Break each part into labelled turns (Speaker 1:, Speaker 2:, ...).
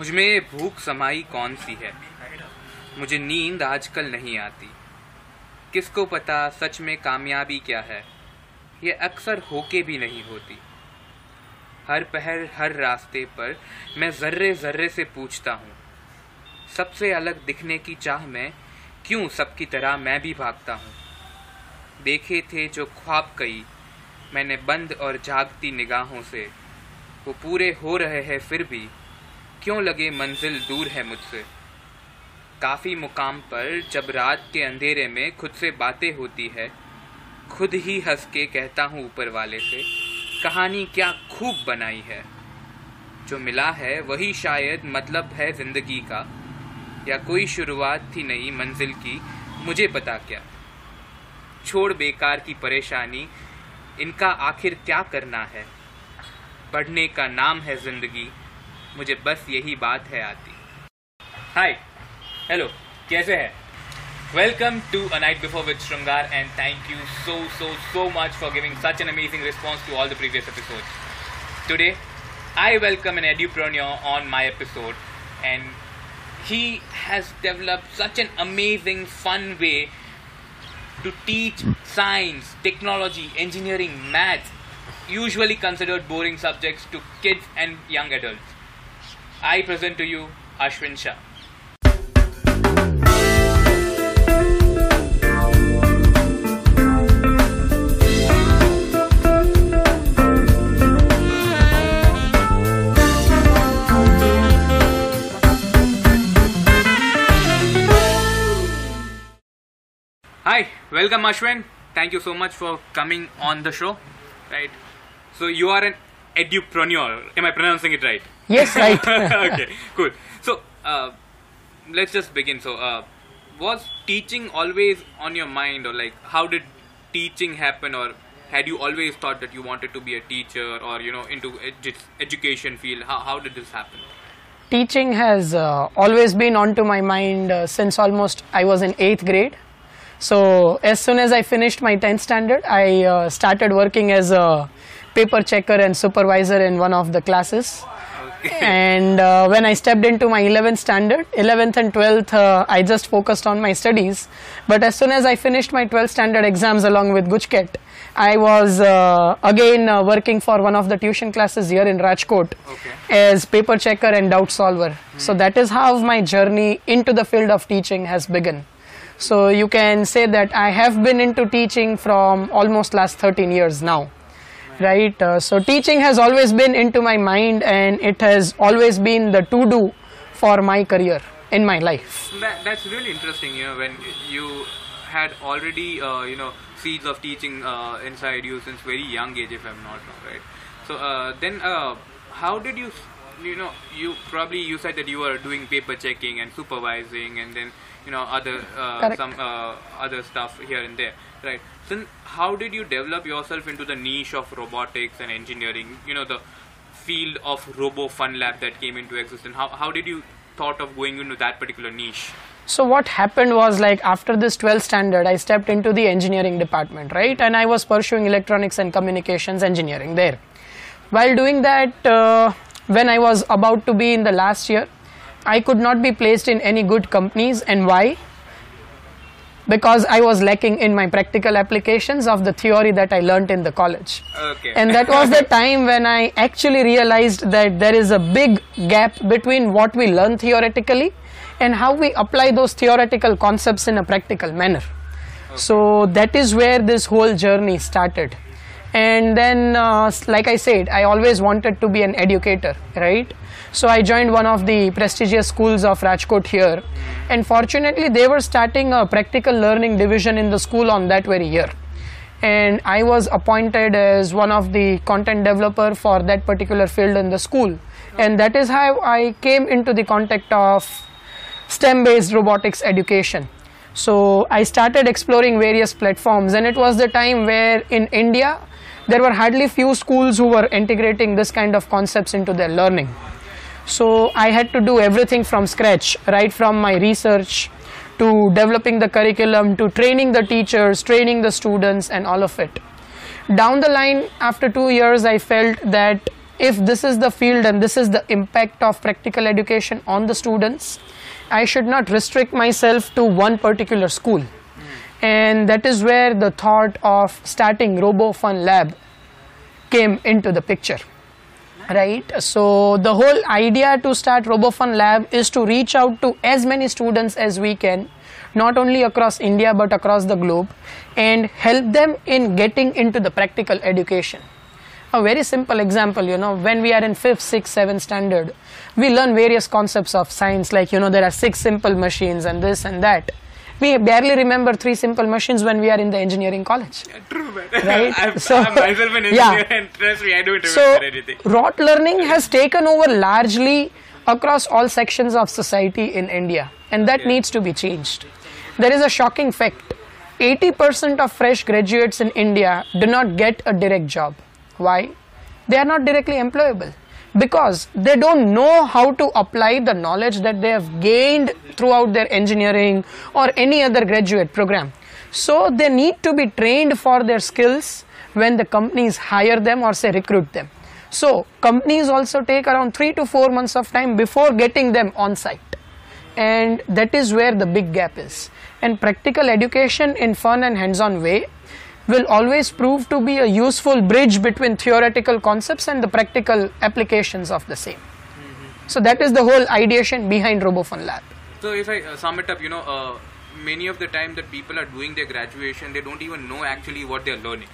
Speaker 1: मुझमें भूख समाई कौन सी है? मुझे नींद आजकल नहीं आती। किसको पता सच में कामयाबी क्या है? ये अक्सर होके भी नहीं होती। हर पहर, हर रास्ते पर मैं जर्रे जर्रे से पूछता हूँ, सबसे अलग दिखने की चाह में क्यों सबकी तरह मैं भी भागता हूँ? देखे थे जो ख्वाब कई, मैंने बंद और जागती निगाहों से, वो पूरे हो रहे हैं फिर भी। क्यों लगे मंजिल दूर है मुझसे? काफ़ी मुकाम पर जब रात के अंधेरे में खुद से बातें होती है, खुद ही हंस के कहता हूँ ऊपर वाले से, कहानी क्या खूब बनाई है। जो मिला है वही शायद मतलब है ज़िंदगी का, या कोई शुरुआत थी नई मंजिल की, मुझे पता क्या। छोड़ बेकार की परेशानी, इनका आखिर क्या करना है? पढ़ने का नाम है ज़िंदगी। मुझे बस यही बात है आती हाय हेलो कैसे है welcome to a night before with Shringar and thank you so so so much for giving such an amazing response to all the previous episodes today I welcome an edupreneur on my episode, and he has developed such an amazing, fun way to teach science, technology, engineering, maths, usually considered boring subjects to kids and young adults. I present to you Ashwin Shah. Hi, welcome Ashwin. Thank you so much for coming on the show. Right. So you are an edupreneur. Am I pronouncing it right?
Speaker 2: Yes, right.
Speaker 1: okay, cool. So uh, let's just begin. So uh, was teaching always on your mind, or like how did teaching happen, or had you always thought that you wanted to be a teacher, or you know into edu- education field? How how did this happen?
Speaker 2: Teaching has uh, always been onto my mind uh, since almost I was in 8th grade. So as soon as I finished my 10th standard, I uh, started working as a paper checker and supervisor in one of the classes. And uh, when I stepped into my 11th standard, 11th and 12th, uh, I just focused on my studies. But as soon as I finished my 12th standard exams along with GUJCET, I was uh, again uh, working for one of the tuition classes here in Rajkot
Speaker 1: Okay.
Speaker 2: as paper checker and doubt solver. So that is how my journey into the field of teaching has begun. So you can say that I have been into teaching from almost last 13 years now. Right, uh, so teaching has always been into my mind and it has always been the to do for my career in my life.
Speaker 1: That, that's really interesting, you know, when you had already, uh, you know, seeds of teaching uh, inside you since very young age, if I'm not wrong, right? So uh, then, uh, how did you, you know, you probably you said that you were doing paper checking and supervising, and then you know other uh, some uh, other stuff here and there, right? so how did you develop yourself into the niche of robotics and engineering? You know, the field of Robo Fun Lab that came into existence. How how did you thought of going into that particular niche?
Speaker 2: So what happened was like after this 12th standard, I stepped into the engineering department, right? And I was pursuing electronics and communications engineering there. While doing that, uh, when I was about to be in the last year, I could not be placed in any good companies. And why? Because I was lacking in my practical applications of the theory that I learnt in the college.
Speaker 1: Okay.
Speaker 2: And that was the time when I actually realized that there is a big gap between what we learn theoretically and how we apply those theoretical concepts in a practical manner. Okay. So that is where this whole journey started. And then, uh, like I said, I always wanted to be an educator, right? So I joined one of the prestigious schools of Rajkot here. And fortunately, they were starting a practical learning division in the school on that very year and I was appointed as one of the content developer for that particular field in the school and that is how I came into the contact of STEM based robotics education. So I started exploring various platforms and it was the time where in India there were hardly few schools who were integrating this kind of concepts into their learning. So I had to do everything from scratch, right from my research to developing the curriculum to training the teachers, training the students, and all of it. Down the line, after two years, I felt that if this is the field and this is the impact of practical education on the students, I should not restrict myself to one particular school. And that is where the thought of starting RoboFun Lab came into the picture. Right, so the whole idea to start RoboFun Lab is to reach out to as many students as we can, not only across India but across the globe, and help them in getting into the practical education. A very simple example, you know, when we are in 5th, 6th, 7th standard, we learn various concepts of science like, you know, there are six simple machines and this and that. We barely remember three simple machines when we are in the engineering college.
Speaker 1: True, man.
Speaker 2: Right?
Speaker 1: I'm,
Speaker 2: So-
Speaker 1: I'm myself an engineer
Speaker 2: Yeah.
Speaker 1: and trust me, I don't remember
Speaker 2: So,
Speaker 1: anything.
Speaker 2: rote learning has taken over largely across all sections of society in India, and that
Speaker 1: Yeah.
Speaker 2: needs to be changed. There is a shocking fact 80% of fresh graduates in India do not get a direct job. Why? They are not directly employable because they don't know how to apply the knowledge that they have gained throughout their engineering or any other graduate program. So they need to be trained for their skills when the companies hire them or say recruit them. So companies also take around 3 to 4 months of time before getting them on site and that is where the big gap is and practical education in fun and hands-on way will always prove to be a useful bridge between theoretical concepts and the practical applications of the same. So that is the whole ideation behind robofun lab.
Speaker 1: So if I uh, sum it up, you know, uh, many of the time that people are doing their graduation, they don't even know actually what they're learning.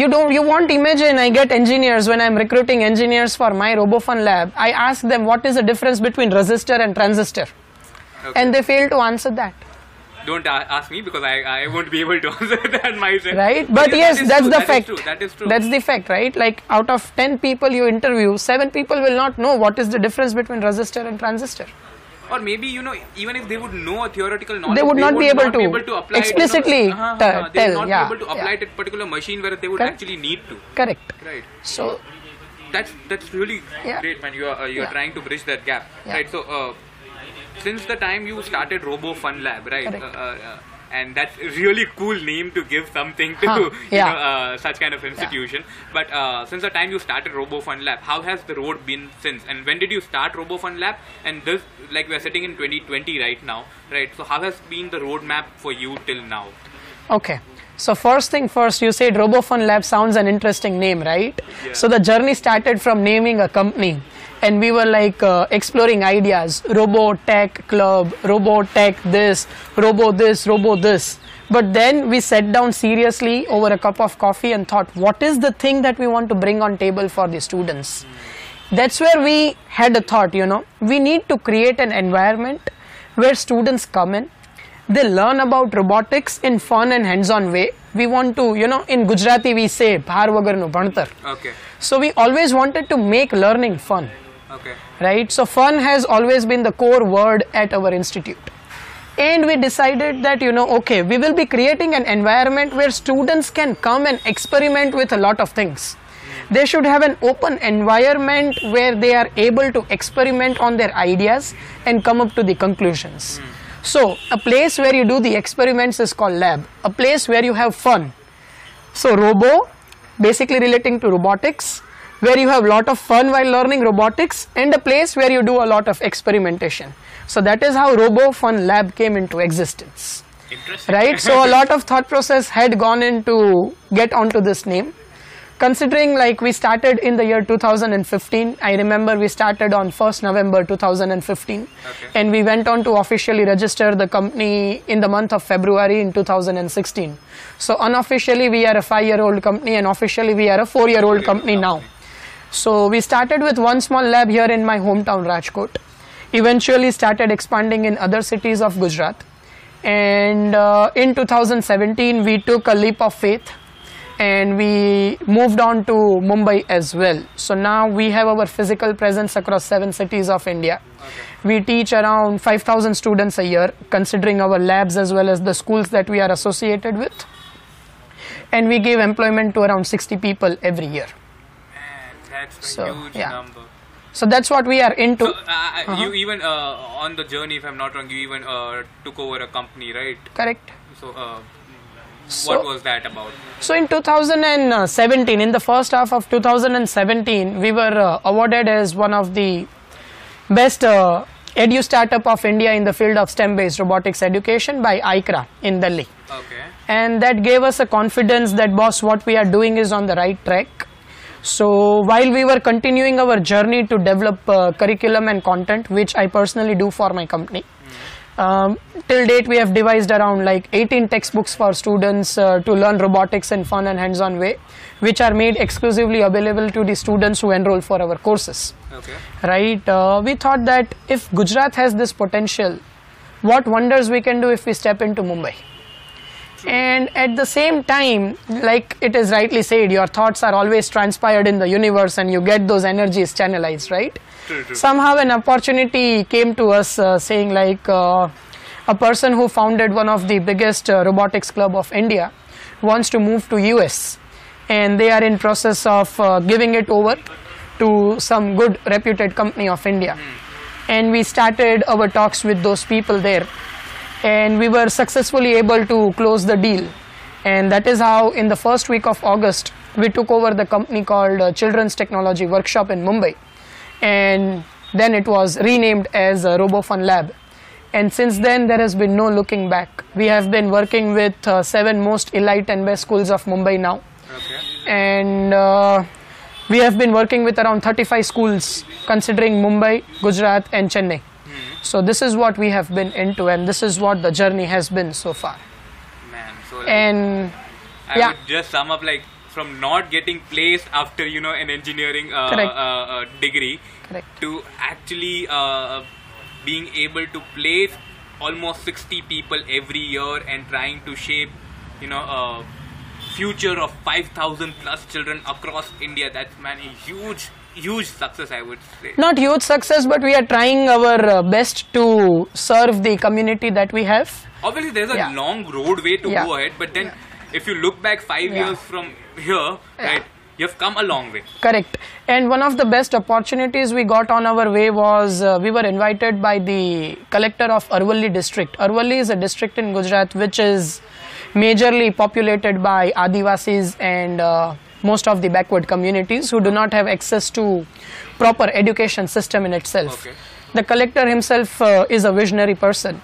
Speaker 2: you don't you won't imagine i get engineers when i'm recruiting engineers for my robofun lab. I ask them what is the difference between resistor and transistor.
Speaker 1: Okay.
Speaker 2: and they fail to answer that
Speaker 1: don't ask me because I, I won't be able to answer that myself.
Speaker 2: right but
Speaker 1: Yeah,
Speaker 2: yes
Speaker 1: that is
Speaker 2: that's
Speaker 1: true,
Speaker 2: the
Speaker 1: that is
Speaker 2: fact
Speaker 1: true, that is true.
Speaker 2: that's the fact right like out of 10 people you interview 7 people will not know what is the difference between resistor and transistor
Speaker 1: or maybe you know, even if they would know a theoretical knowledge,
Speaker 2: They would not be able to
Speaker 1: apply
Speaker 2: explicitly
Speaker 1: It, you know, uh-huh, uh-huh, they would not
Speaker 2: yeah,
Speaker 1: be able to apply
Speaker 2: yeah.
Speaker 1: it at particular machine where they would
Speaker 2: Correct.
Speaker 1: actually need to.
Speaker 2: correct
Speaker 1: Right.
Speaker 2: so
Speaker 1: That's that's really
Speaker 2: Yeah.
Speaker 1: great, man. You are uh, you are
Speaker 2: Yeah.
Speaker 1: trying to bridge that gap, right? So, uh, since the time you started Robo Fun Lab, right? Uh, uh, and that's a really cool name to give something to
Speaker 2: Huh,
Speaker 1: you know, uh, such kind of institution. But uh, since the time you started Robo Fun Lab, how has the road been since? And when did you start Robo Fun Lab? And this, like we are sitting in 2020 right now, right? So how has been the roadmap for you till now?
Speaker 2: Okay. So first thing first, you said RoboFun Lab sounds an interesting name, right?
Speaker 1: Yeah.
Speaker 2: So the journey started from naming a company, and we were like uh, exploring ideas: Robo Tech Club, Robo Tech this, Robo this, Robo this. But then we sat down seriously over a cup of coffee and thought, what is the thing that we want to bring on table for the students? That's where we had a thought, you know, we need to create an environment where students come in, they learn about robotics in fun and hands-on way. We want to, you know, in Gujarati we say bhar vagarnu bhantar.
Speaker 1: Okay.
Speaker 2: So we always wanted to make learning fun,
Speaker 1: Okay.
Speaker 2: right? So fun has always been the core word at our institute. And we decided that, you know, okay, we will be creating an environment where students can come and experiment with a lot of things. They should have an open environment where they are able to experiment on their ideas and come up to the conclusions. So, a place where you do the experiments is called lab, a place where you have fun. So, robo, basically relating to robotics, where you have a lot of fun while learning robotics, and a place where you do a lot of experimentation. So, that is how Robo Fun Lab came into existence.
Speaker 1: Interesting.
Speaker 2: Right? So, a lot of thought process had gone into get onto this name. Considering like we started in the year 2015, I remember we started on 1st November 2015
Speaker 1: Okay.
Speaker 2: and we went on to officially register the company in the month of February in 2016. So unofficially we are a five year old company and officially we are a four year old company now. So we started with one small lab here in my hometown Rajkot. Eventually started expanding in other cities of Gujarat. And uh, in 2017 we took a leap of faith and we moved on to Mumbai as well. So now we have our physical presence across seven cities of India. We teach around 5,000 students a year, considering our labs as well as the schools that we are associated with. And we give employment to around 60 people every year.
Speaker 1: That's a
Speaker 2: So,
Speaker 1: huge
Speaker 2: yeah.
Speaker 1: number.
Speaker 2: So that's what we are into.
Speaker 1: So, uh, you even uh, on the journey, if I'm not wrong, you even uh, took over a company, right?
Speaker 2: Correct.
Speaker 1: So, uh,
Speaker 2: So-
Speaker 1: what was that about?
Speaker 2: So in 2017, in the first half of 2017, we were uh, awarded as one of the best uh, edu startup of India in the field of STEM-based robotics education by ICRA in Delhi.
Speaker 1: Okay.
Speaker 2: And that gave us a confidence that boss, what we are doing is on the right track. So while we were continuing our journey to develop uh, curriculum and content, which I personally do for my company, um, till date we have devised around like 18 textbooks for students uh, to learn robotics in fun and hands-on way, which are made exclusively available to the students who enroll for our courses.
Speaker 1: Okay.
Speaker 2: Right? Uh, we thought that if Gujarat has this potential, what wonders we can do if we step into Mumbai. And at the same time, like it is rightly said, your thoughts are always transpired in the universe and you get those energies channelized, right?
Speaker 1: True, true.
Speaker 2: Somehow an opportunity came to us uh, saying like uh, a person who founded one of the biggest uh, robotics club of India wants to move to US and they are in process of uh, giving it over to some good reputed company of India. And we started our talks with those people there and we were successfully able to close the deal. And that is how in the first week of august we took over the company called uh, children's technology workshop in mumbai. And then it was renamed as uh, robofun lab. And since then there has been no looking back. We have been working with uh, seven most elite and best schools of mumbai now.
Speaker 1: Okay.
Speaker 2: and uh, we have been working with around 35 schools considering Mumbai, Gujarat and Chennai. So this is what we have been into and this is what the journey has been so far.
Speaker 1: Man, so like,
Speaker 2: And
Speaker 1: I
Speaker 2: yeah.
Speaker 1: would just sum up like from not getting placed after you know an engineering uh,
Speaker 2: Correct.
Speaker 1: uh, uh, degree
Speaker 2: Correct.
Speaker 1: to actually uh, being able to place almost 60 people every year and trying to shape you know a future of 5000 plus children across India that's man a huge huge success I would say
Speaker 2: not huge success but we are trying our uh, best to serve the community that we have.
Speaker 1: obviously there's a
Speaker 2: Yeah.
Speaker 1: long roadway to
Speaker 2: Yeah.
Speaker 1: go ahead but then if you look back 5
Speaker 2: Yeah.
Speaker 1: years from here right you've come a long way
Speaker 2: Correct. And one of the best opportunities we got on our way was uh, we were invited by the collector of Arvalli district. Arvalli is a district in Gujarat which is majorly populated by Adivasis and uh, most of the backward communities who do not have access to proper education system in itself.
Speaker 1: Okay.
Speaker 2: The collector himself uh, is a visionary person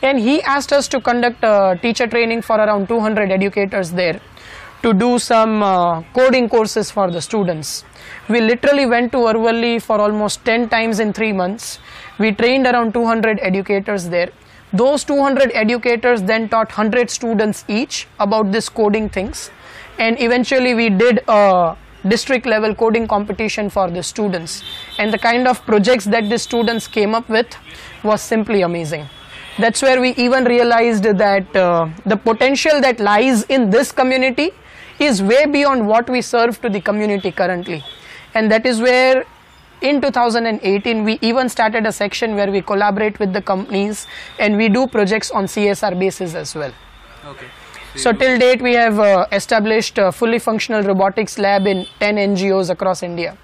Speaker 2: and he asked us to conduct a teacher training for around 200 educators there to do some uh, coding courses for the students. We literally went to Arvalli for almost 10 times in 3 months. We trained around 200 educators there. Those 200 educators then taught 100 students each about this coding things and eventually we did a district level coding competition for the students. And the kind of projects that the students came up with was simply amazing. That's where we even realized that uh, the potential that lies in this community is way beyond what we serve to the community currently. And that is where in 2018 we even started a section where we collaborate with the companies and we do projects on csr basis as well.
Speaker 1: Okay
Speaker 2: so till date we have uh, established a fully functional robotics lab in 10 NGOs across India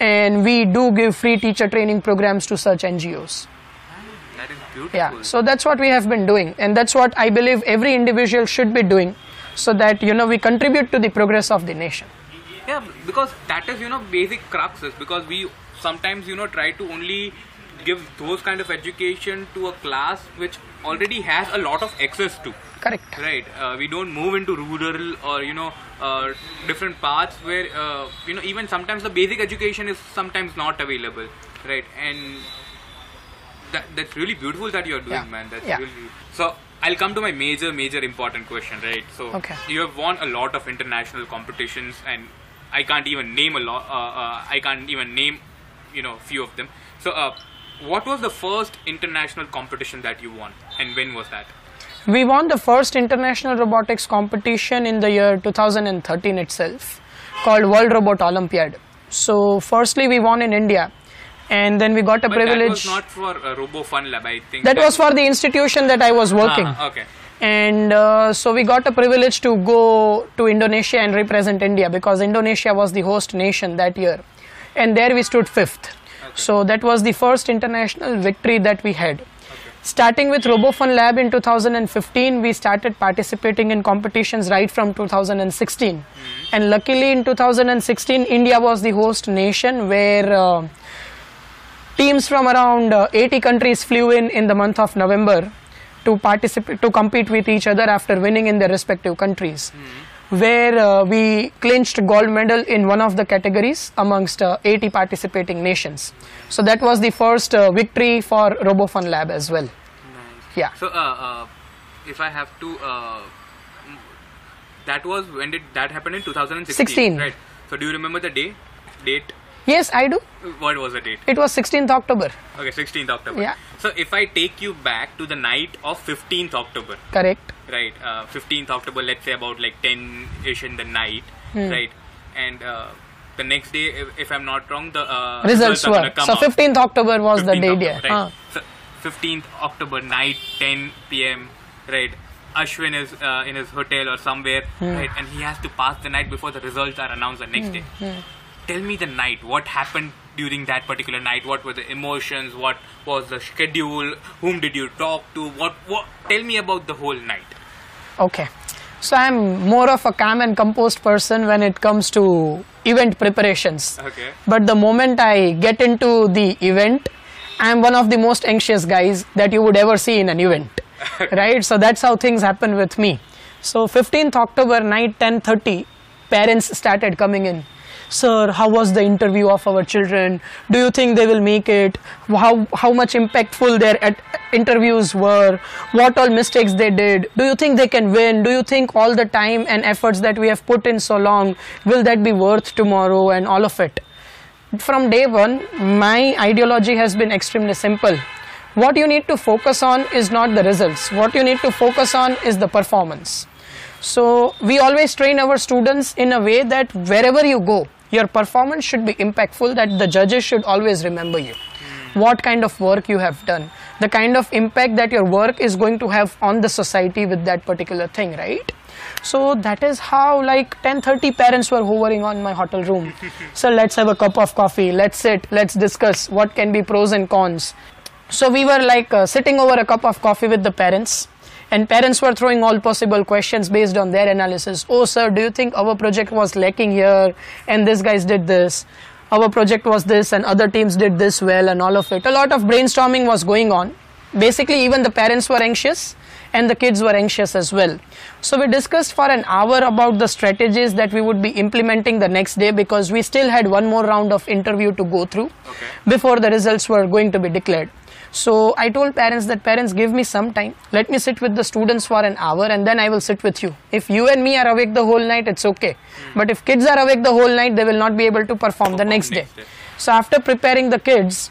Speaker 2: and we do give free teacher training programs to such NGOs.
Speaker 1: that is beautiful
Speaker 2: Yeah, so that's what we have been doing and that's what I believe every individual should be doing so that you know we contribute to the progress of the nation.
Speaker 1: Yeah, because that is you know basic cruxes because we sometimes you know try to only give those kind of education to a class which already has a lot of access to.
Speaker 2: Correct.
Speaker 1: Right, uh, we don't move into rural or you know uh, different paths where uh, you know even sometimes the basic education is sometimes not available, right? And that that's really beautiful that you're doing,
Speaker 2: Yeah.
Speaker 1: man. That's
Speaker 2: Yeah.
Speaker 1: really so. I'll come to my major, major important question, right? So
Speaker 2: Okay.
Speaker 1: you have won a lot of international competitions, and I can't even name a lot. Uh, uh, I can't even name, you know, few of them. So, uh, what was the first international competition that you won, and when was that?
Speaker 2: We won the first international robotics competition in the year 2013 itself called World Robot Olympiad. So firstly we won in India and then we got a
Speaker 1: But
Speaker 2: privilege
Speaker 1: that was not for uh, Robo Fun Lab, I think.
Speaker 2: that was for the institution that I was working.
Speaker 1: Ah, okay.
Speaker 2: And uh, so we got a privilege to go to Indonesia and represent India because Indonesia was the host nation that year. And there we stood fifth. So that was the first international victory that we had. Starting with RoboFun Lab in 2015, we started participating in competitions right from 2016. And luckily, in 2016, India was the host nation where uh, teams from around uh, 80 countries flew in in the month of November to participate to compete with each other after winning in their respective countries. Where uh, we clinched gold medal in one of the categories amongst uh, 80 participating nations. So that was the first uh, victory for RoboFun Lab as well.
Speaker 1: Nice.
Speaker 2: Yeah.
Speaker 1: So, uh, uh, if I have to, uh, that was when did that happen in 2016?
Speaker 2: 16.
Speaker 1: Right. So, do you remember the day, date?
Speaker 2: Yes, I do.
Speaker 1: What was the date?
Speaker 2: It was 16th October.
Speaker 1: Okay, 16th October.
Speaker 2: Yeah.
Speaker 1: So, if I take you back to the night of 15th October,
Speaker 2: Correct.
Speaker 1: right? Uh, 15th October, let's say about like 10 ish in the night,
Speaker 2: Hmm.
Speaker 1: right? And uh, the next day, if, if I'm not wrong, the uh,
Speaker 2: Results
Speaker 1: are
Speaker 2: were. So
Speaker 1: out.
Speaker 2: 15th October was the
Speaker 1: 15th
Speaker 2: date.
Speaker 1: October,
Speaker 2: Yeah.
Speaker 1: right. So 15th October night, 10 p.m. Right. Ashwin is uh, in his hotel or somewhere,
Speaker 2: Hmm.
Speaker 1: right, and he has to pass the night before the results are announced the next day. Tell me the night. What happened during that particular night? What were the emotions? What was the schedule? Whom did you talk to? What? What? Tell me about the whole night.
Speaker 2: Okay. So I'm more of a calm and composed person when it comes to event preparations.
Speaker 1: Okay.
Speaker 2: But the moment I get into the event, I'm one of the most anxious guys that you would ever see in an event. right? So that's how things happen with me. So 15th October night 10:30 parents started coming in. Sir, how was the interview of our children? Do you think they will make it? How how much impactful their interviews were? What all mistakes they did? Do you think they can win? Do you think all the time and efforts that we have put in so long will that be worth tomorrow and all of it? from day one, my ideology has been extremely simple. What you need to focus on is not the results. What you need to focus on is the performance. So, we always train our students in a way that wherever you go, your performance should be impactful, that the judges should always remember you. What kind of work you have done, the kind of impact that your work is going to have on the society with that particular thing, right? So that is how like 10:30 parents were hovering on my hotel room. so let's have a cup of coffee. Let's sit. Let's discuss what can be pros and cons. So we were like uh, sitting over a cup of coffee with the parents, and parents were throwing all possible questions based on their analysis. Oh, sir, do you think our project was lacking here, and this guys did this? Our project was this, and other teams did this well, and all of it. A lot of brainstorming was going on. Basically, even the parents were anxious, and the kids were anxious as well. So we discussed for an hour about the strategies that we would be implementing the next day because we still had one more round of interview to go through
Speaker 1: Okay.
Speaker 2: before the results were going to be declared. So I told parents that parents give me some time. Let me sit with the students for an hour and then I will sit with you. If you and me are awake the whole night, it's okay. But if kids are awake the whole night, they will not be able to perform the
Speaker 1: Perform
Speaker 2: next day.
Speaker 1: next day.
Speaker 2: So after preparing the kids,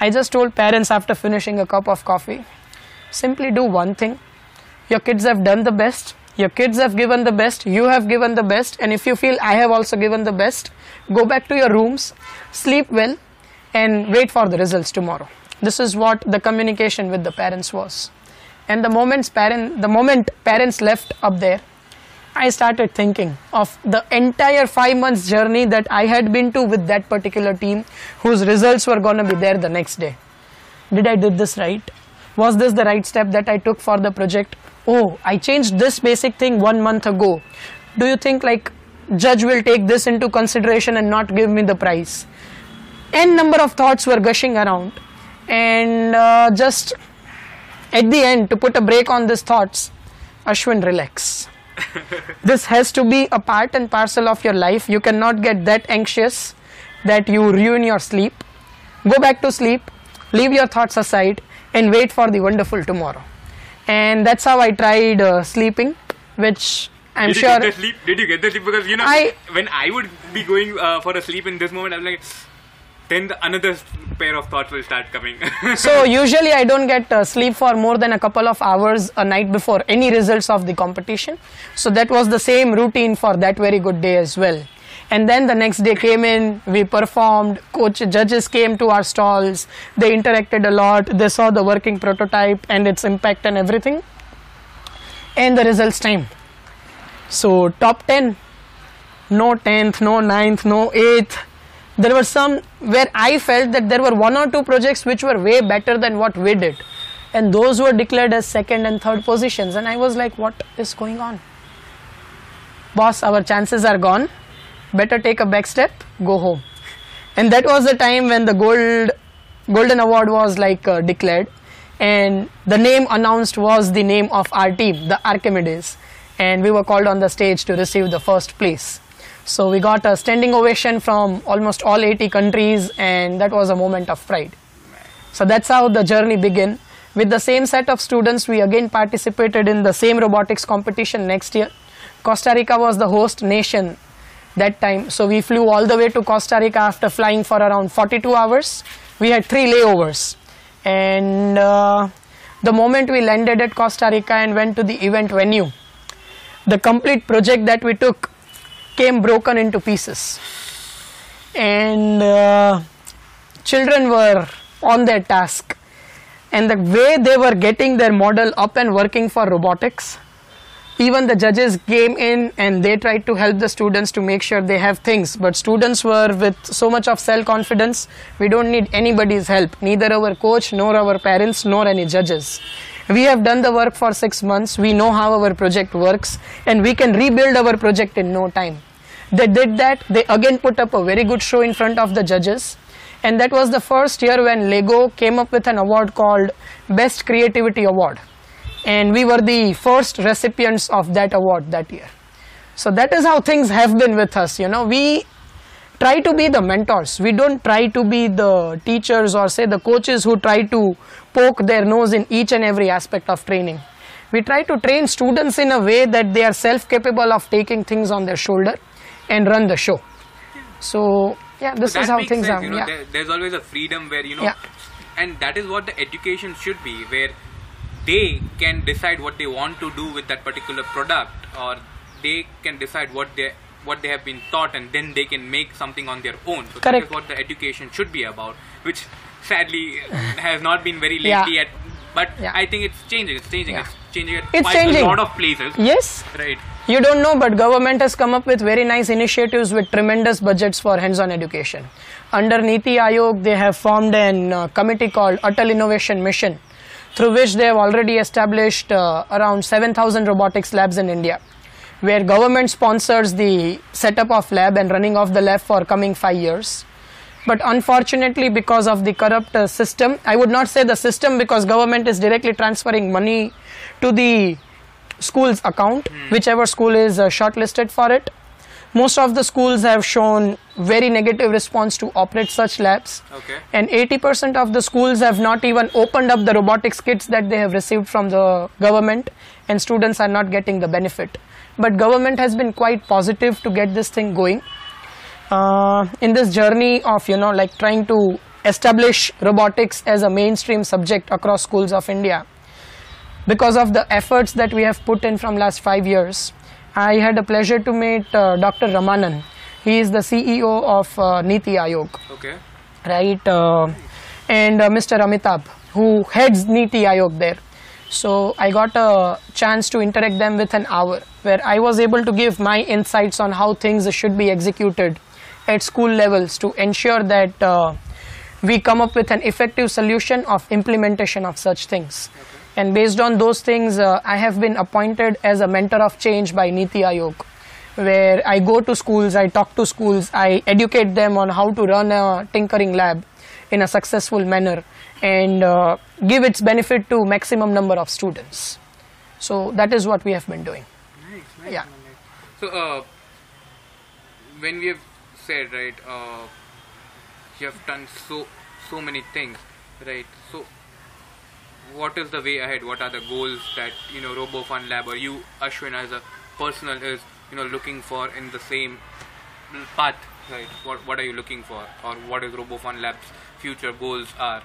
Speaker 2: I just told parents after finishing a cup of coffee, simply do one thing. Your kids have done the best. Your kids have given the best. You have given the best. And if you feel I have also given the best, go back to your rooms, sleep well, and wait for the results tomorrow. This is what the communication with the parents was. And the moments parent, the moment parents left up there, I started thinking of the entire five months journey that I had been to with that particular team, whose results were gonna be there the next day. Did I did this right? Was this the right step that I took for the project? Oh, I changed this basic thing one month ago. Do you think like judge will take this into consideration and not give me the prize? N number of thoughts were gushing around, and uh, just at the end to put a break on these thoughts, Ashwin, relax. this has to be a part and parcel of your life. You cannot get that anxious that you ruin your sleep. Go back to sleep, leave your thoughts aside, and wait for the wonderful tomorrow. And that's how I tried uh, sleeping, which I'm
Speaker 1: Did
Speaker 2: sure.
Speaker 1: you get the sleep? Did you get the sleep? Because you know,
Speaker 2: I-
Speaker 1: when I would be going uh, for a sleep in this moment, I'm like, then the, another pair of thoughts will start coming.
Speaker 2: so usually I don't get uh, sleep for more than a couple of hours a night before any results of the competition. So that was the same routine for that very good day as well. And then the next day came in, we performed, coach judges came to our stalls, they interacted a lot, they saw the working prototype and its impact and everything. And the results time. So top 10, no 10th, no 9th, no 8th. There were some where I felt that there were one or two projects which were way better than what we did. and those were declared as second and third positions. And i was like what is going on? Boss our chances are gone. Better take a back step go home. And that was the time when the gold golden award was like uh, declared. And the name announced was the name of our team the archimedes. And we were called on the stage to receive the first place so we got a standing ovation from almost all 80 countries and that was a moment of pride so that's how the journey began with the same set of students we again participated in the same robotics competition next year costa rica was the host nation that time. So we flew all the way to Costa Rica after flying for around 42 hours. We had three layovers. And uh, the moment we landed at Costa Rica and went to the event venue, the complete project that we took came broken into pieces. And uh, children were on their task. And the way they were getting their model up and working for robotics, even the judges came in and they tried to help the students to make sure they have things. But students were with so much of self confidence we don't need anybody's help. Neither our coach nor our parents nor any judges. We have done the work for 6 months. We know how our project works and we can rebuild our project in no time they did that they again put up a very good show in front of the judges and that was the first year when lego came up with an award called best creativity award and we were the first recipients of that award that year. So that is how things have been with us. You know, we try to be the mentors. We don't try to be the teachers or say the coaches who try to poke their nose in each and every aspect of training. We try to train students in a way that they are self capable of taking things on their shoulder and run the show. So yeah, this
Speaker 1: that
Speaker 2: is how things
Speaker 1: sense,
Speaker 2: are.
Speaker 1: You know,
Speaker 2: yeah.
Speaker 1: there, there's always a freedom where you know,
Speaker 2: Yeah.
Speaker 1: and that is what the education should be, where they can decide what they want to do with that particular product, or they can decide what they what they have been taught, and then they can make something on their own. So
Speaker 2: Correct.
Speaker 1: is what the education should be about, which sadly has not been very
Speaker 2: Yeah.
Speaker 1: lately yet. But
Speaker 2: Yeah.
Speaker 1: I think it's changing. It's changing.
Speaker 2: Yeah.
Speaker 1: It's changing at
Speaker 2: It's
Speaker 1: quite
Speaker 2: changing.
Speaker 1: a lot of places.
Speaker 2: Yes,
Speaker 1: Right.
Speaker 2: You don't know, but government has come up with very nice initiatives with tremendous budgets for hands-on education. Under Niti Aayog, they have formed a uh, committee called Atal Innovation Mission, through which they have already established uh, around 7,000 robotics labs in India, where government sponsors the setup of lab and running of the lab for coming five years. But unfortunately, because of the corrupt uh, system, I would not say the system because government is directly transferring money to the school's account, whichever school is uh, shortlisted for it. Most of the schools have shown very negative response to operate such labs.
Speaker 1: Okay.
Speaker 2: And 80% of the schools have not even opened up the robotics kits that they have received from the government, and students are not getting the benefit. But government has been quite positive to get this thing going. Uh, in this journey of you know like trying to establish robotics as a mainstream subject across schools of India, because of the efforts that we have put in from last five years, I had a pleasure to meet uh, Dr. Ramanan. He is the CEO of uh, Niti Aayog
Speaker 1: Okay.
Speaker 2: right? Uh, and uh, Mr. Amitabh, who heads Niti Aayog there. So I got a chance to interact them with an hour, where I was able to give my insights on how things should be executed at school levels to ensure that uh, we come up with an effective solution of implementation of such things. And based on those things, uh, I have been appointed as a mentor of change by Niti Aayog where I go to schools, I talk to schools, I educate them on how to run a tinkering lab in a successful manner and uh, give its benefit to maximum number of students. So that is what we have been doing.
Speaker 1: Nice, nice.
Speaker 2: Yeah.
Speaker 1: So, uh, when we have said, right, uh, you have done so so many things, right? So, what is the way ahead? What are the goals that you know RoboFun Lab or you, Ashwin, as a personal, is you know looking for in the same path, right? What what are you looking for, or what is RoboFun Lab's future goals are?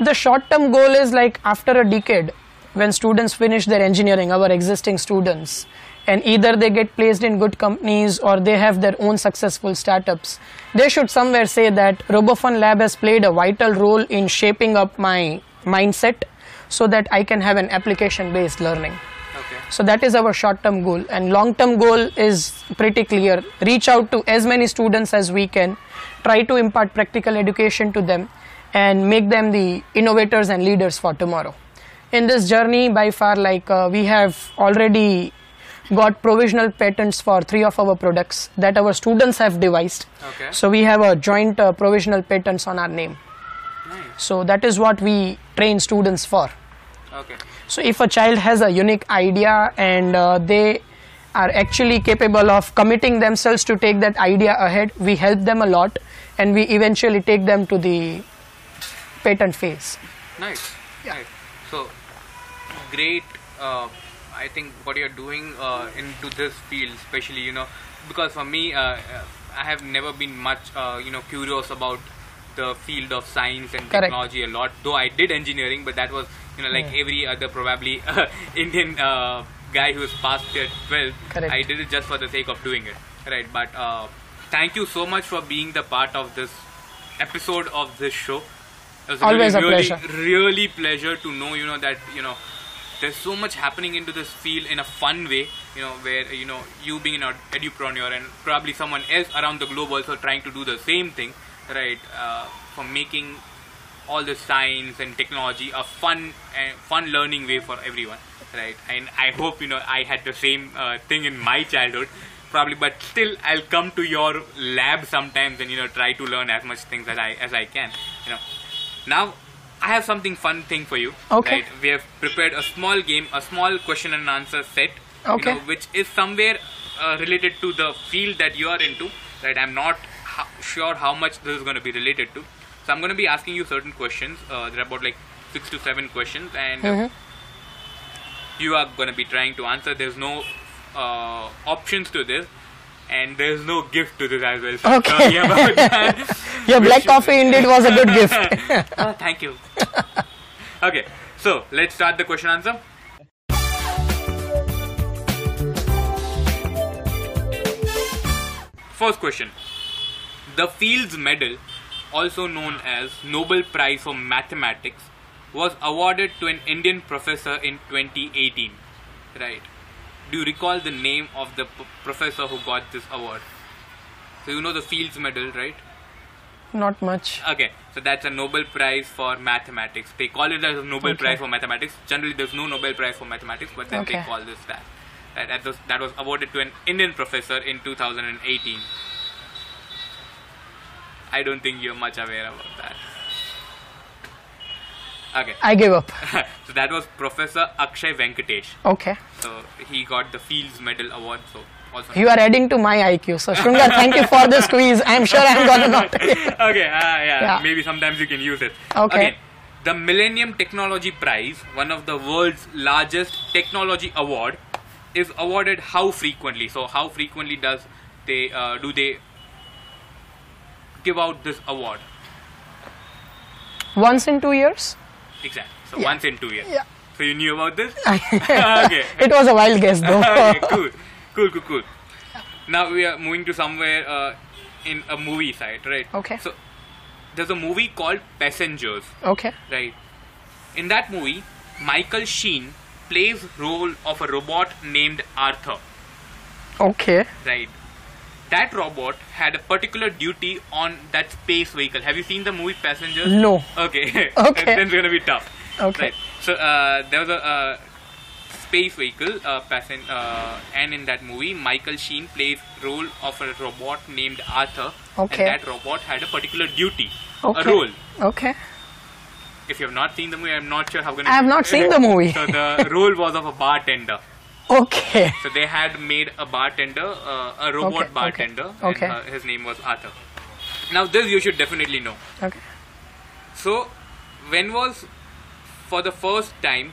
Speaker 2: The short term goal is like after a decade, when students finish their engineering, our existing students, and either they get placed in good companies or they have their own successful startups, they should somewhere say that RoboFun Lab has played a vital role in shaping up my mindset so that I can have an application based learning.
Speaker 1: Okay.
Speaker 2: So that is our short term goal and long term goal is pretty clear. Reach out to as many students as we can, try to impart practical education to them and make them the innovators and leaders for tomorrow. in this journey by far like uh, we have already got provisional patents for three of our products that our students have devised
Speaker 1: Okay.
Speaker 2: so we have a joint uh, provisional patents on our name
Speaker 1: Nice.
Speaker 2: so that is what we train students for
Speaker 1: Okay.
Speaker 2: so if a child has a unique idea and uh, they are actually capable of committing themselves to take that idea ahead we help them a lot and we eventually take them to the patent phase
Speaker 1: Nice. Nice. So, great. Uh, I think what you're doing uh, into this field, especially you know, because for me, uh, uh, I have never been much uh, you know curious about the field of science and
Speaker 2: Correct.
Speaker 1: technology a lot. Though I did engineering, but that was you know like
Speaker 2: Yeah.
Speaker 1: every other probably uh, Indian uh, guy who was past their 12.
Speaker 2: Correct.
Speaker 1: I did it just for the sake of doing it, right? But uh, thank you so much for being the part of this episode of this show. It was
Speaker 2: Always a
Speaker 1: really,
Speaker 2: pleasure.
Speaker 1: really pleasure to know you know that you know there's so much happening into this field in a fun way you know where you know you being an edupreneur and probably someone else around the globe also trying to do the same thing right uh, for making all the science and technology a fun and fun learning way for everyone right and i hope you know i had the same uh, thing in my childhood probably but still i'll come to your lab sometimes and you know try to learn as much things as i as i can you know now i have something fun thing for you
Speaker 2: Okay.
Speaker 1: right we have prepared a small game a small question and answer set
Speaker 2: Okay.
Speaker 1: you know, which is somewhere uh, related to the field that you are into right i'm not ho- sure how much this is going to be related to so i'm going to be asking you certain questions uh, there are about like six to seven questions and uh,
Speaker 2: Mhm.
Speaker 1: you are going to be trying to answer there's no uh, options to this and there's no gift to this as well so
Speaker 2: Okay.
Speaker 1: sorry about that.
Speaker 2: your black coffee indeed was a good gift
Speaker 1: Oh, thank you. okay, so let's start the question answer. First question. The Fields Medal, also known as Nobel Prize for Mathematics, was awarded to an Indian professor in 2018. Right. Do you recall the name of the p- professor who got this award? So you know the Fields Medal, right?
Speaker 2: not much
Speaker 1: Okay, so that's a Nobel Prize for mathematics. They call it as a Nobel
Speaker 2: Okay.
Speaker 1: Prize for mathematics. Generally, there's no Nobel Prize for mathematics, but then they call this that. That, was, that was awarded to an Indian professor in 2018. I don't think you're much aware about that. Okay,
Speaker 2: i give up
Speaker 1: so that was Professor Akshay Venkatesh.
Speaker 2: okay
Speaker 1: So he got the Fields Medal Award. So also.
Speaker 2: you are adding to my iq so Shrungar, thank you for this quiz i'm sure i'm gonna not
Speaker 1: okay, ah, yeah,
Speaker 2: Yeah.
Speaker 1: maybe sometimes you can use it.
Speaker 2: Okay.
Speaker 1: The Millennium Technology Prize, one of the world's largest technology award, is awarded how frequently? So, how frequently does they uh, do they give out this award?
Speaker 2: once in two years
Speaker 1: Exactly. So,
Speaker 2: Yeah.
Speaker 1: once in two years.
Speaker 2: Yeah.
Speaker 1: So, you knew about this? okay.
Speaker 2: it was a wild guess though
Speaker 1: okay, cool, cool, cool, cool. Now we are moving to somewhere uh, in a movie side, right?
Speaker 2: Okay.
Speaker 1: So there's a movie called Passengers,
Speaker 2: okay
Speaker 1: right? In that movie, Michael Sheen plays role of a robot named Arthur,
Speaker 2: okay
Speaker 1: right? That robot had a particular duty on that space vehicle. Have you seen the movie Passengers?
Speaker 2: No.
Speaker 1: Okay.
Speaker 2: Okay.
Speaker 1: then it's gonna be tough.
Speaker 2: Okay.
Speaker 1: Right. So uh, there was a uh, space vehicle, uh, passen- uh, and in that movie, Michael Sheen plays role of a robot named Arthur.
Speaker 2: Okay.
Speaker 1: And that robot had a particular duty,
Speaker 2: okay
Speaker 1: a role.
Speaker 2: okay
Speaker 1: If you have not seen the movie, I'm not sure how gonna.
Speaker 2: I have not seen the movie.
Speaker 1: so the role was of a bartender.
Speaker 2: Okay
Speaker 1: So they had made a bartender, uh, a robot
Speaker 2: Okay,
Speaker 1: bartender,
Speaker 2: okay.
Speaker 1: and uh, his name was Arthur. Now this you should definitely know.
Speaker 2: okay
Speaker 1: So, when was for the first time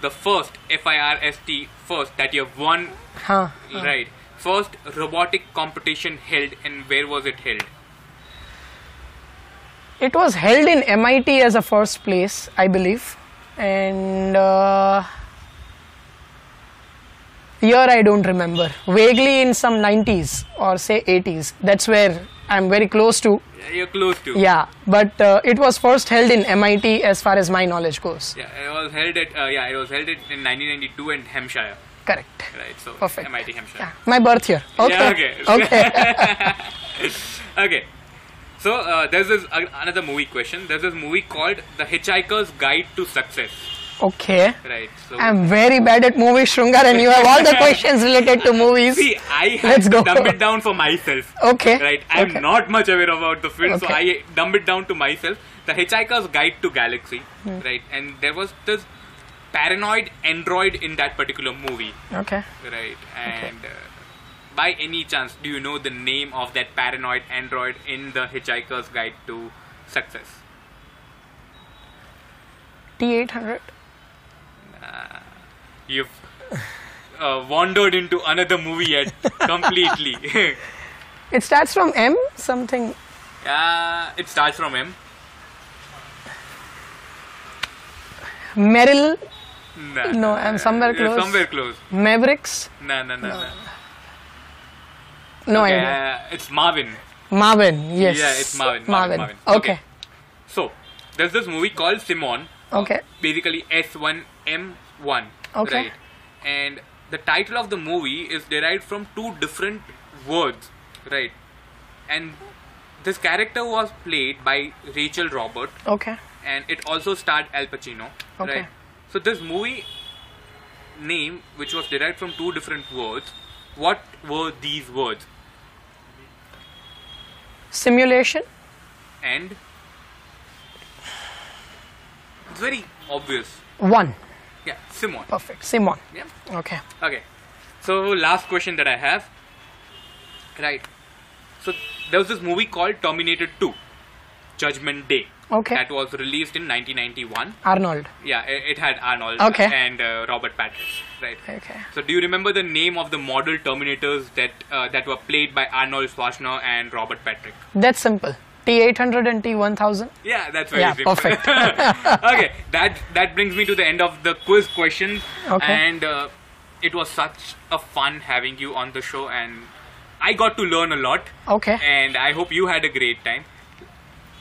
Speaker 1: the first F I R S T first that you have won
Speaker 2: huh
Speaker 1: right first robotic competition held and where was it held?
Speaker 2: It was held in MIT as a first place, I believe, and uh, year I don't remember. Vaguely in some 90s or say 80s. That's where I'm very close to.
Speaker 1: Yeah, You're close to.
Speaker 2: Yeah, but uh, it was first held in MIT as far as my knowledge goes.
Speaker 1: Yeah, it was held at uh, yeah, it was held at in 1992 in Hampshire,
Speaker 2: Correct.
Speaker 1: right? So
Speaker 2: Perfect.
Speaker 1: MIT Hampshire.
Speaker 2: Yeah, my birth year. Okay.
Speaker 1: Yeah, okay.
Speaker 2: okay.
Speaker 1: okay. So uh, there's this uh, another movie question. There's this movie called The Hitchhiker's Guide to Success.
Speaker 2: Okay.
Speaker 1: Right. So
Speaker 2: I'm very bad at movies, Shrungar, and you have all the questions related to movies.
Speaker 1: see, I
Speaker 2: Let's
Speaker 1: to
Speaker 2: go.
Speaker 1: dumb it down for myself.
Speaker 2: Okay.
Speaker 1: Right. I'm
Speaker 2: Okay.
Speaker 1: not much aware about the film, so I dumb it down to myself. The Hitchhiker's Guide to Galaxy.
Speaker 2: Hmm.
Speaker 1: Right. And there was this paranoid android in that particular movie.
Speaker 2: Okay.
Speaker 1: Right. And uh, by any chance, do you know the name of that paranoid android in the Hitchhiker's Guide to Success?
Speaker 2: T800.
Speaker 1: You've uh, wandered into another movie yet completely.
Speaker 2: It starts from M something.
Speaker 1: uh, it starts from M.
Speaker 2: Merrill
Speaker 1: Nah,
Speaker 2: No, I'm somewhere close.
Speaker 1: Somewhere close.
Speaker 2: Mavericks.
Speaker 1: No, no, no, no.
Speaker 2: No
Speaker 1: Okay,
Speaker 2: idea.
Speaker 1: uh, it's Marvin.
Speaker 2: Marvin. Yes.
Speaker 1: Yeah, it's Marvin,
Speaker 2: Marvin.
Speaker 1: Marvin, Marvin.
Speaker 2: Okay.
Speaker 1: Okay. So, there's this movie called Simon.
Speaker 2: Okay.
Speaker 1: Basically S1M1.
Speaker 2: Okay.
Speaker 1: Right. And the title of the movie is derived from two different words. Right. And this character was played by Rachel Robert.
Speaker 2: Okay.
Speaker 1: and it also starred Al Pacino.
Speaker 2: Okay.
Speaker 1: Right. So this movie name, which was derived from two different words, what were these words?
Speaker 2: Simulation.
Speaker 1: And it's very obvious.
Speaker 2: One.
Speaker 1: Yeah, same one.
Speaker 2: Perfect. Simon.
Speaker 1: Yeah.
Speaker 2: Okay.
Speaker 1: Okay. So last question that I have. Right. So there was this movie called Terminator 2, Judgment Day.
Speaker 2: Okay.
Speaker 1: That was released in 1991.
Speaker 2: Arnold.
Speaker 1: Yeah, it, it had Arnold
Speaker 2: Okay.
Speaker 1: and uh, Robert Patrick. Right.
Speaker 2: Okay.
Speaker 1: So, do you remember the name of the model Terminators that uh, that were played by Arnold Schwarzenegger and Robert Patrick?
Speaker 2: That's simple. T800 and T1000.
Speaker 1: Yeah, that's very
Speaker 2: Yeah,
Speaker 1: simple.
Speaker 2: perfect.
Speaker 1: okay, that that brings me to the end of the quiz questions.
Speaker 2: Okay.
Speaker 1: And uh, it was such a fun having you on the show, and I got to learn a lot.
Speaker 2: Okay.
Speaker 1: And I hope you had a great time.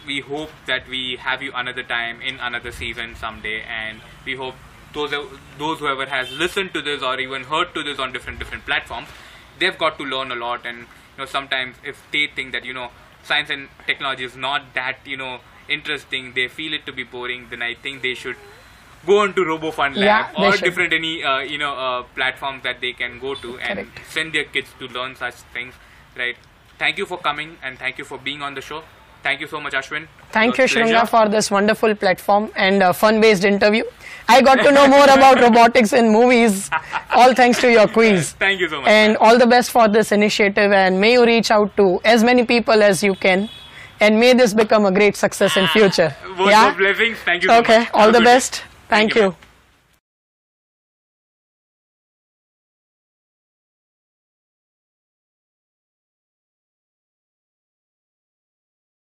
Speaker 1: We hope that we have you another time in another season someday, and we hope those those whoever has listened to this or even heard to this on different different platforms, they've got to learn a lot. And you know, sometimes if they think that you know science and technology is not that you know interesting, they feel it to be boring, then I think they should go on to RoboFun Lab
Speaker 2: Yeah,
Speaker 1: or
Speaker 2: should.
Speaker 1: different any uh, you know uh, platforms that they can go to and send their kids to learn such things. Right. Thank you for coming and thank you for being on the show. Thank you so much, Ashwin.
Speaker 2: Thank you. Shrungar, for this wonderful platform and uh, fun-based interview. I got to know more about robotics in movies, all thanks to your quiz.
Speaker 1: Thank you so much.
Speaker 2: And all the best for this initiative, and may you reach out to as many people as you can, and may this become a great success in future.
Speaker 1: Word of blessings. Thank you so
Speaker 2: Okay.
Speaker 1: much.
Speaker 2: All
Speaker 1: Have
Speaker 2: the best. Thank
Speaker 1: you,
Speaker 2: you.
Speaker 1: man.